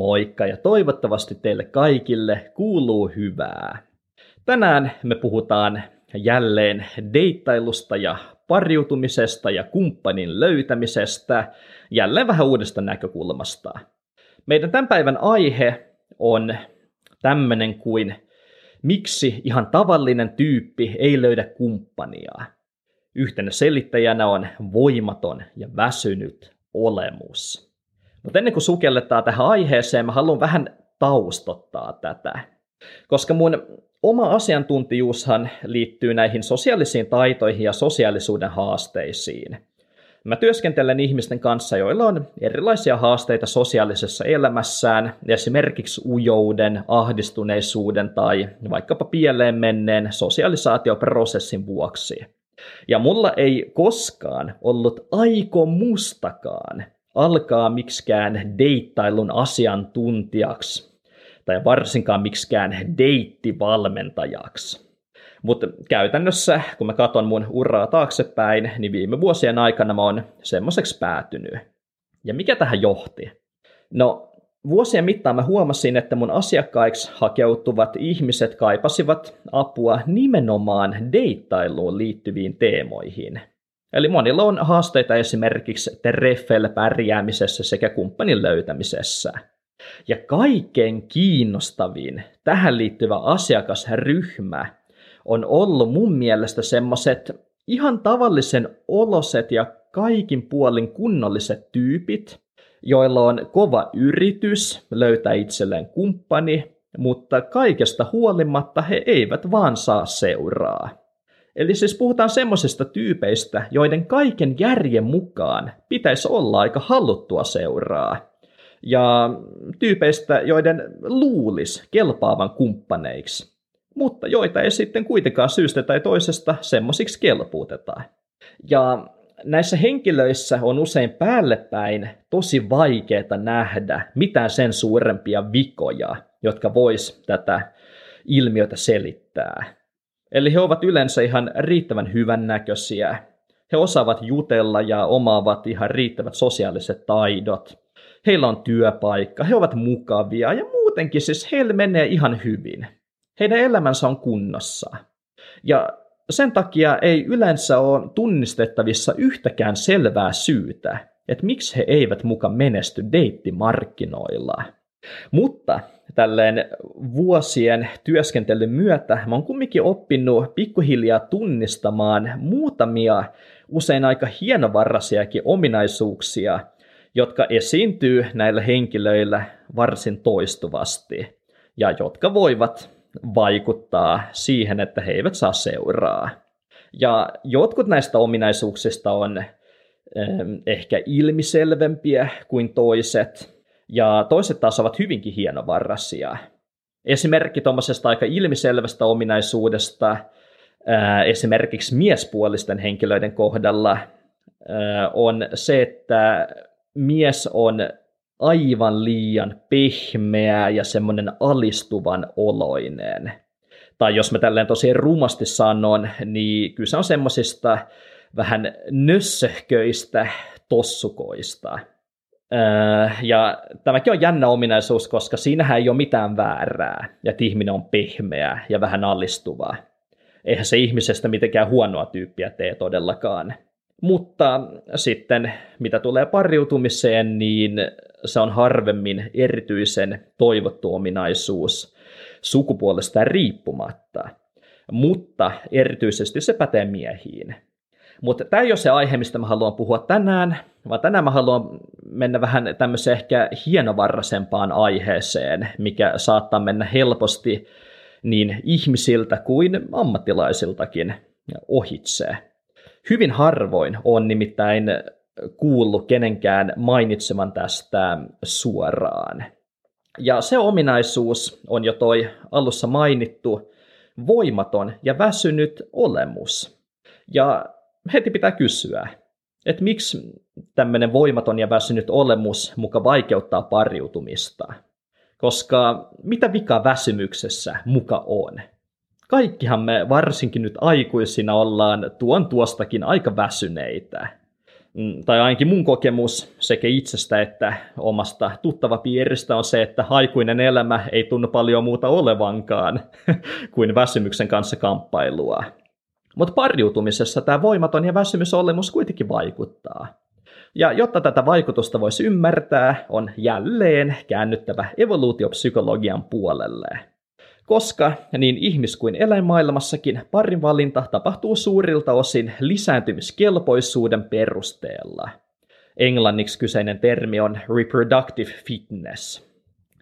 Moikka ja toivottavasti teille kaikille kuuluu hyvää. Tänään me puhutaan jälleen deittailusta ja pariutumisesta ja kumppanin löytämisestä jälleen vähän uudesta näkökulmasta. Meidän tämän päivän aihe on tämmöinen kuin miksi ihan tavallinen tyyppi ei löydä kumppania. Yhtenä selittäjänä on voimaton ja väsynyt olemus. Mutta ennen kuin sukelletaan tähän aiheeseen, mä haluan vähän taustottaa tätä. Koska mun oma asiantuntijuushan liittyy näihin sosiaalisiin taitoihin ja sosiaalisuuden haasteisiin. Mä työskentelen ihmisten kanssa, joilla on erilaisia haasteita sosiaalisessa elämässään, esimerkiksi ujouden, ahdistuneisuuden tai vaikkapa pieleen menneen sosialisaatioprosessin vuoksi. Ja mulla ei koskaan ollut aikomustakaan alkaa miksikään deittailun asiantuntijaksi, tai varsinkaan miksikään deittivalmentajaksi. Mutta käytännössä, kun mä katson mun uraa taaksepäin, niin viime vuosien aikana mä oon semmoiseksi päätynyt. Ja mikä tähän johti? No, vuosien mittaan mä huomasin, että mun asiakkaiksi hakeutuvat ihmiset kaipasivat apua nimenomaan deittailuun liittyviin teemoihin. Eli monilla on haasteita esimerkiksi treffeillä pärjäämisessä sekä kumppanin löytämisessä. Ja kaikkein kiinnostavin tähän liittyvä asiakasryhmä on ollut mun mielestä semmoset ihan tavallisen oloset ja kaikin puolin kunnolliset tyypit, joilla on kova yritys löytää itselleen kumppani, mutta kaikesta huolimatta he eivät vaan saa seuraa. Eli siis puhutaan semmoisista tyypeistä, joiden kaiken järjen mukaan pitäisi olla aika haluttua seuraa. Ja tyypeistä, joiden luulis kelpaavan kumppaneiksi mutta joita ei sitten kuitenkaan syystä tai toisesta semmoisiksi kelpuutetaan. Ja näissä henkilöissä on usein päälle päin tosi vaikeaa nähdä mitään sen suurempia vikoja, jotka vois tätä ilmiötä selittää. Eli he ovat yleensä ihan riittävän hyvän näköisiä. He osaavat jutella ja omaavat ihan riittävät sosiaaliset taidot. Heillä on työpaikka, he ovat mukavia ja muutenkin siis heille menee ihan hyvin – heidän elämänsä on kunnossa. Ja sen takia ei yleensä ole tunnistettavissa yhtäkään selvää syytä, että miksi he eivät muka menesty deittimarkkinoilla. Mutta tälleen vuosien työskentelyn myötä mä oon kumminkin oppinut pikkuhiljaa tunnistamaan muutamia usein aika hienovaraisiakin ominaisuuksia, jotka esiintyy näillä henkilöillä varsin toistuvasti ja jotka voivat vaikuttaa siihen, että he eivät saa seuraa. Ja jotkut näistä ominaisuuksista on eh, ehkä ilmiselvempiä kuin toiset, ja toiset taas ovat hyvinkin hienovaraisia. Esimerkki tuommoisesta aika ilmiselvästä ominaisuudesta esimerkiksi miespuolisten henkilöiden kohdalla on se, että mies on aivan liian pehmeä ja semmoinen alistuvan oloinen. Tai jos mä tälleen tosiaan rumasti sanon, niin kyse on semmoisista vähän nössöhköistä tossukoista. Öö, ja tämäkin on jännä ominaisuus, koska siinähän ei ole mitään väärää, ja että ihminen on pehmeä ja vähän alistuva. Eihän se ihmisestä mitenkään huonoa tyyppiä tee todellakaan. Mutta sitten mitä tulee pariutumiseen, niin se on harvemmin erityisen toivottu ominaisuus sukupuolesta riippumatta, mutta erityisesti se pätee miehiin. Mutta tämä ei ole se aihe, mistä mä haluan puhua tänään, vaan tänään mä haluan mennä vähän tämmöiseen ehkä hienovarraisempaan aiheeseen, mikä saattaa mennä helposti niin ihmisiltä kuin ammattilaisiltakin ohitse. Hyvin harvoin on nimittäin kuullut kenenkään mainitseman tästä suoraan. Ja se ominaisuus on jo toi alussa mainittu voimaton ja väsynyt olemus. Ja heti pitää kysyä, että miksi tämmöinen voimaton ja väsynyt olemus muka vaikeuttaa pariutumista? Koska mitä vika väsymyksessä muka on? Kaikkihan me varsinkin nyt aikuisina ollaan tuon tuostakin aika väsyneitä. Mm, tai ainakin mun kokemus sekä itsestä että omasta tuttavapiiristä on se, että haikuinen elämä ei tunnu paljon muuta olevankaan kuin väsymyksen kanssa kamppailua. Mutta pariutumisessa tämä voimaton ja väsymysolemus kuitenkin vaikuttaa. Ja jotta tätä vaikutusta voisi ymmärtää, on jälleen käännyttävä evoluutiopsykologian puolelle. Koska niin ihmis- kuin eläinmaailmassakin parin valinta tapahtuu suurilta osin lisääntymiskelpoisuuden perusteella. Englanniksi kyseinen termi on reproductive fitness.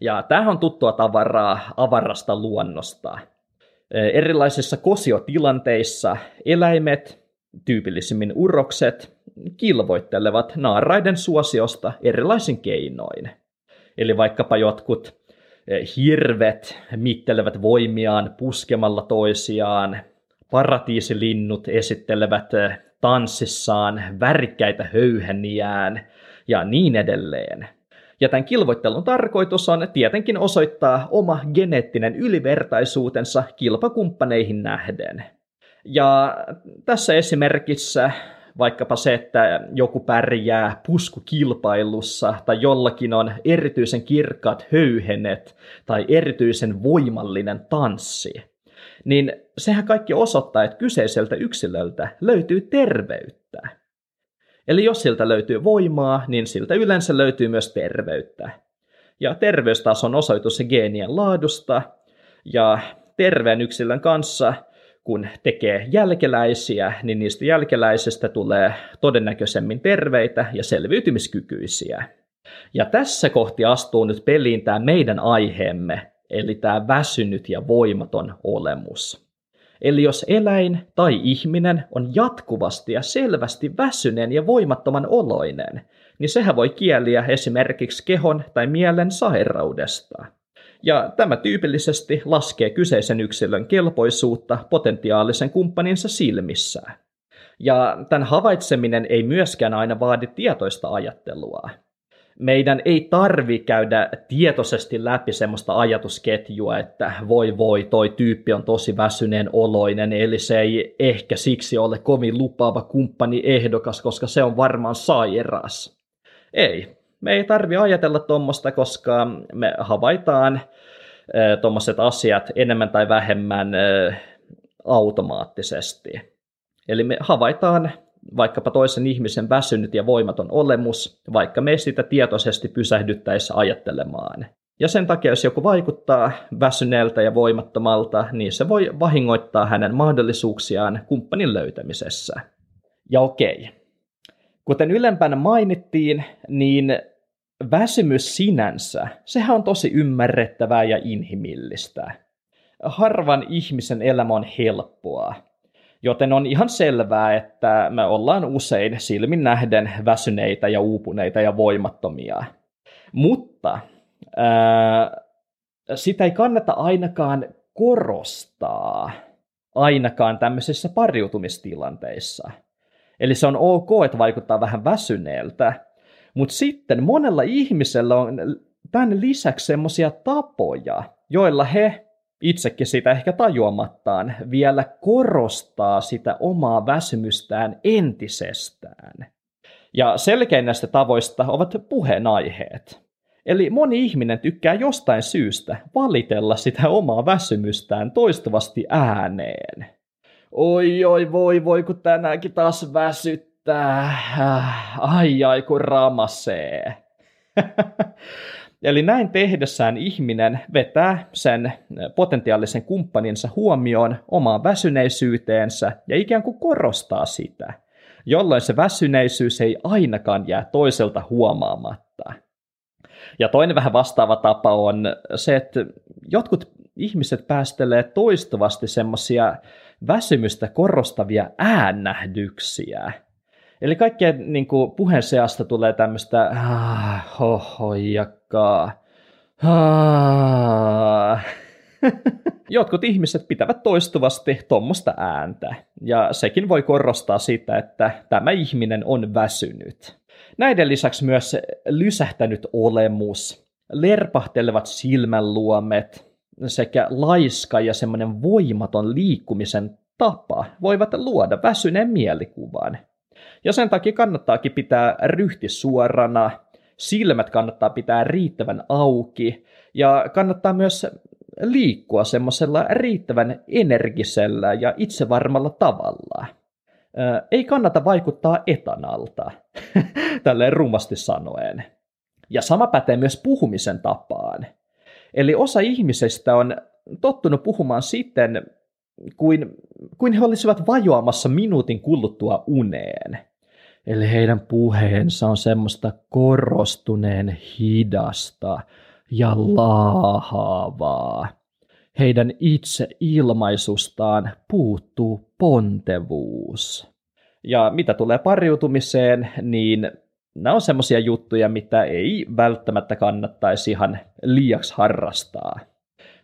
Ja tämä on tuttua tavaraa avarasta luonnosta. Erilaisissa kosiotilanteissa eläimet, tyypillisimmin urokset, kilvoittelevat naaraiden suosiosta erilaisin keinoin. Eli vaikkapa jotkut hirvet mittelevät voimiaan puskemalla toisiaan, paratiisilinnut esittelevät tanssissaan värikkäitä höyheniään ja niin edelleen. Ja tämän kilvoittelun tarkoitus on tietenkin osoittaa oma geneettinen ylivertaisuutensa kilpakumppaneihin nähden. Ja tässä esimerkissä vaikkapa se, että joku pärjää puskukilpailussa tai jollakin on erityisen kirkkaat höyhenet tai erityisen voimallinen tanssi, niin sehän kaikki osoittaa, että kyseiseltä yksilöltä löytyy terveyttä. Eli jos siltä löytyy voimaa, niin siltä yleensä löytyy myös terveyttä. Ja terveys taas on osoitus geenien laadusta, ja terveen yksilön kanssa – kun tekee jälkeläisiä, niin niistä jälkeläisistä tulee todennäköisemmin terveitä ja selviytymiskykyisiä. Ja tässä kohti astuu nyt peliin tämä meidän aiheemme, eli tämä väsynyt ja voimaton olemus. Eli jos eläin tai ihminen on jatkuvasti ja selvästi väsyneen ja voimattoman oloinen, niin sehän voi kieliä esimerkiksi kehon tai mielen sairaudesta – ja tämä tyypillisesti laskee kyseisen yksilön kelpoisuutta potentiaalisen kumppaninsa silmissä. Ja tämän havaitseminen ei myöskään aina vaadi tietoista ajattelua. Meidän ei tarvi käydä tietoisesti läpi semmoista ajatusketjua, että voi voi, toi tyyppi on tosi väsyneen oloinen, eli se ei ehkä siksi ole kovin lupaava kumppani ehdokas, koska se on varmaan sairas. Ei, me ei tarvi ajatella tuommoista, koska me havaitaan tuommoiset asiat enemmän tai vähemmän automaattisesti. Eli me havaitaan vaikkapa toisen ihmisen väsynyt ja voimaton olemus, vaikka me sitä tietoisesti pysähdyttäessä ajattelemaan. Ja sen takia, jos joku vaikuttaa väsyneeltä ja voimattomalta, niin se voi vahingoittaa hänen mahdollisuuksiaan kumppanin löytämisessä. Ja okei, Kuten ylempänä mainittiin, niin väsymys sinänsä, sehän on tosi ymmärrettävää ja inhimillistä. Harvan ihmisen elämä on helppoa, joten on ihan selvää, että me ollaan usein silmin nähden väsyneitä ja uupuneita ja voimattomia. Mutta ää, sitä ei kannata ainakaan korostaa, ainakaan tämmöisissä pariutumistilanteissa – Eli se on ok, että vaikuttaa vähän väsyneeltä. Mutta sitten monella ihmisellä on tämän lisäksi semmoisia tapoja, joilla he itsekin sitä ehkä tajuamattaan vielä korostaa sitä omaa väsymystään entisestään. Ja selkein näistä tavoista ovat puheenaiheet. Eli moni ihminen tykkää jostain syystä valitella sitä omaa väsymystään toistuvasti ääneen oi oi voi voi kun tänäänkin taas väsyttää, ai ai kun ramasee. Eli näin tehdessään ihminen vetää sen potentiaalisen kumppaninsa huomioon omaan väsyneisyyteensä ja ikään kuin korostaa sitä, jolloin se väsyneisyys ei ainakaan jää toiselta huomaamatta. Ja toinen vähän vastaava tapa on se, että jotkut ihmiset päästelee toistuvasti semmoisia väsymystä korostavia äännähdyksiä. Eli kaikkien niin kuin, puheen seasta tulee tämmöistä ah, hohojakkaa. Ah. Jotkut ihmiset pitävät toistuvasti tuommoista ääntä, ja sekin voi korostaa sitä, että tämä ihminen on väsynyt. Näiden lisäksi myös lysähtänyt olemus, lerpahtelevat silmänluomet, sekä laiska ja semmoinen voimaton liikkumisen tapa voivat luoda väsyneen mielikuvan. Ja sen takia kannattaakin pitää ryhti suorana, silmät kannattaa pitää riittävän auki ja kannattaa myös liikkua semmoisella riittävän energisellä ja itsevarmalla tavalla. Ei kannata vaikuttaa etanalta, tälleen rumasti sanoen. Ja sama pätee myös puhumisen tapaan. Eli osa ihmisistä on tottunut puhumaan siten, kuin, kuin he olisivat vajoamassa minuutin kuluttua uneen. Eli heidän puheensa on semmoista korostuneen hidasta ja laahaavaa. Heidän itse ilmaisustaan puuttuu pontevuus. Ja mitä tulee pariutumiseen, niin nämä on semmoisia juttuja, mitä ei välttämättä kannattaisi ihan liiaksi harrastaa.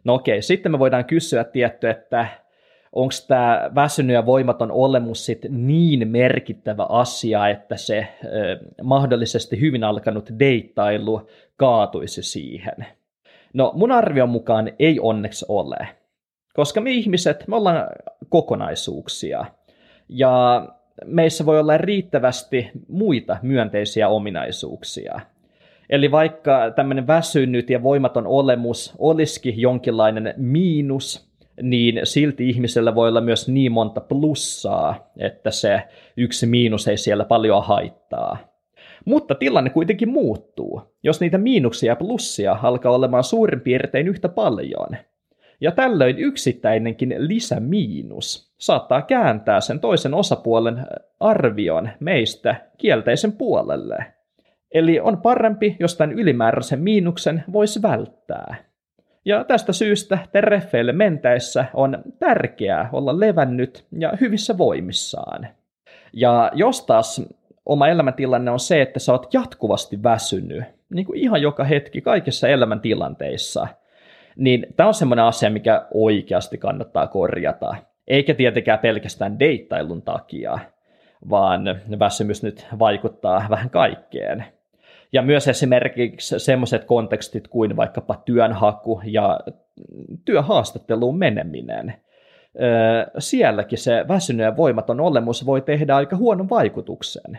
No okei, sitten me voidaan kysyä tietty, että onko tämä väsynyt ja voimaton olemus sit niin merkittävä asia, että se ö, mahdollisesti hyvin alkanut deittailu kaatuisi siihen. No mun arvion mukaan ei onneksi ole, koska me ihmiset, me ollaan kokonaisuuksia. Ja meissä voi olla riittävästi muita myönteisiä ominaisuuksia. Eli vaikka tämmöinen väsynyt ja voimaton olemus olisikin jonkinlainen miinus, niin silti ihmisellä voi olla myös niin monta plussaa, että se yksi miinus ei siellä paljon haittaa. Mutta tilanne kuitenkin muuttuu, jos niitä miinuksia ja plussia alkaa olemaan suurin piirtein yhtä paljon – ja tällöin yksittäinenkin lisämiinus saattaa kääntää sen toisen osapuolen arvion meistä kielteisen puolelle. Eli on parempi, jos tämän ylimääräisen miinuksen voisi välttää. Ja tästä syystä terreffeille mentäessä on tärkeää olla levännyt ja hyvissä voimissaan. Ja jos taas oma elämäntilanne on se, että sä oot jatkuvasti väsynyt, niin kuin ihan joka hetki kaikissa elämäntilanteissa – niin tämä on semmoinen asia, mikä oikeasti kannattaa korjata. Eikä tietenkään pelkästään deittailun takia, vaan väsymys nyt vaikuttaa vähän kaikkeen. Ja myös esimerkiksi semmoiset kontekstit kuin vaikkapa työnhaku ja työhaastatteluun meneminen. Sielläkin se väsynyt ja voimaton olemus voi tehdä aika huonon vaikutuksen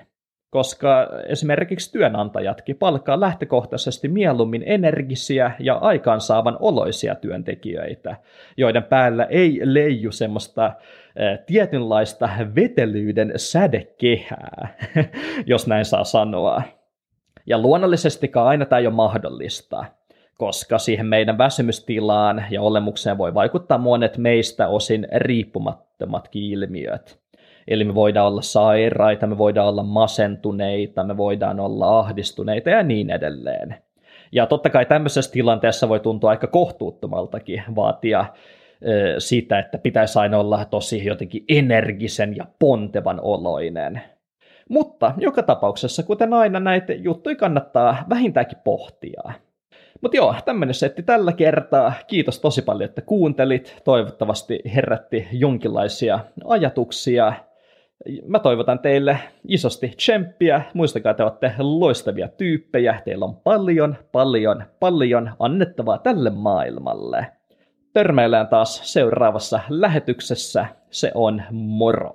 koska esimerkiksi työnantajatkin palkkaa lähtökohtaisesti mieluummin energisiä ja aikaansaavan oloisia työntekijöitä, joiden päällä ei leiju semmoista tietynlaista vetelyyden sädekehää, jos näin saa sanoa. Ja luonnollisestikaan aina tämä ei ole mahdollista, koska siihen meidän väsymystilaan ja olemukseen voi vaikuttaa monet meistä osin riippumattomatkin ilmiöt. Eli me voidaan olla sairaita, me voidaan olla masentuneita, me voidaan olla ahdistuneita ja niin edelleen. Ja totta kai tämmöisessä tilanteessa voi tuntua aika kohtuuttomaltakin vaatia sitä, että pitäisi aina olla tosi jotenkin energisen ja pontevan oloinen. Mutta joka tapauksessa, kuten aina, näitä juttuja kannattaa vähintäänkin pohtia. Mutta joo, tämmöinen setti tällä kertaa. Kiitos tosi paljon, että kuuntelit. Toivottavasti herätti jonkinlaisia ajatuksia Mä toivotan teille isosti tsemppiä. Muistakaa, että olette loistavia tyyppejä. Teillä on paljon, paljon, paljon annettavaa tälle maailmalle. Törmäillään taas seuraavassa lähetyksessä. Se on moro.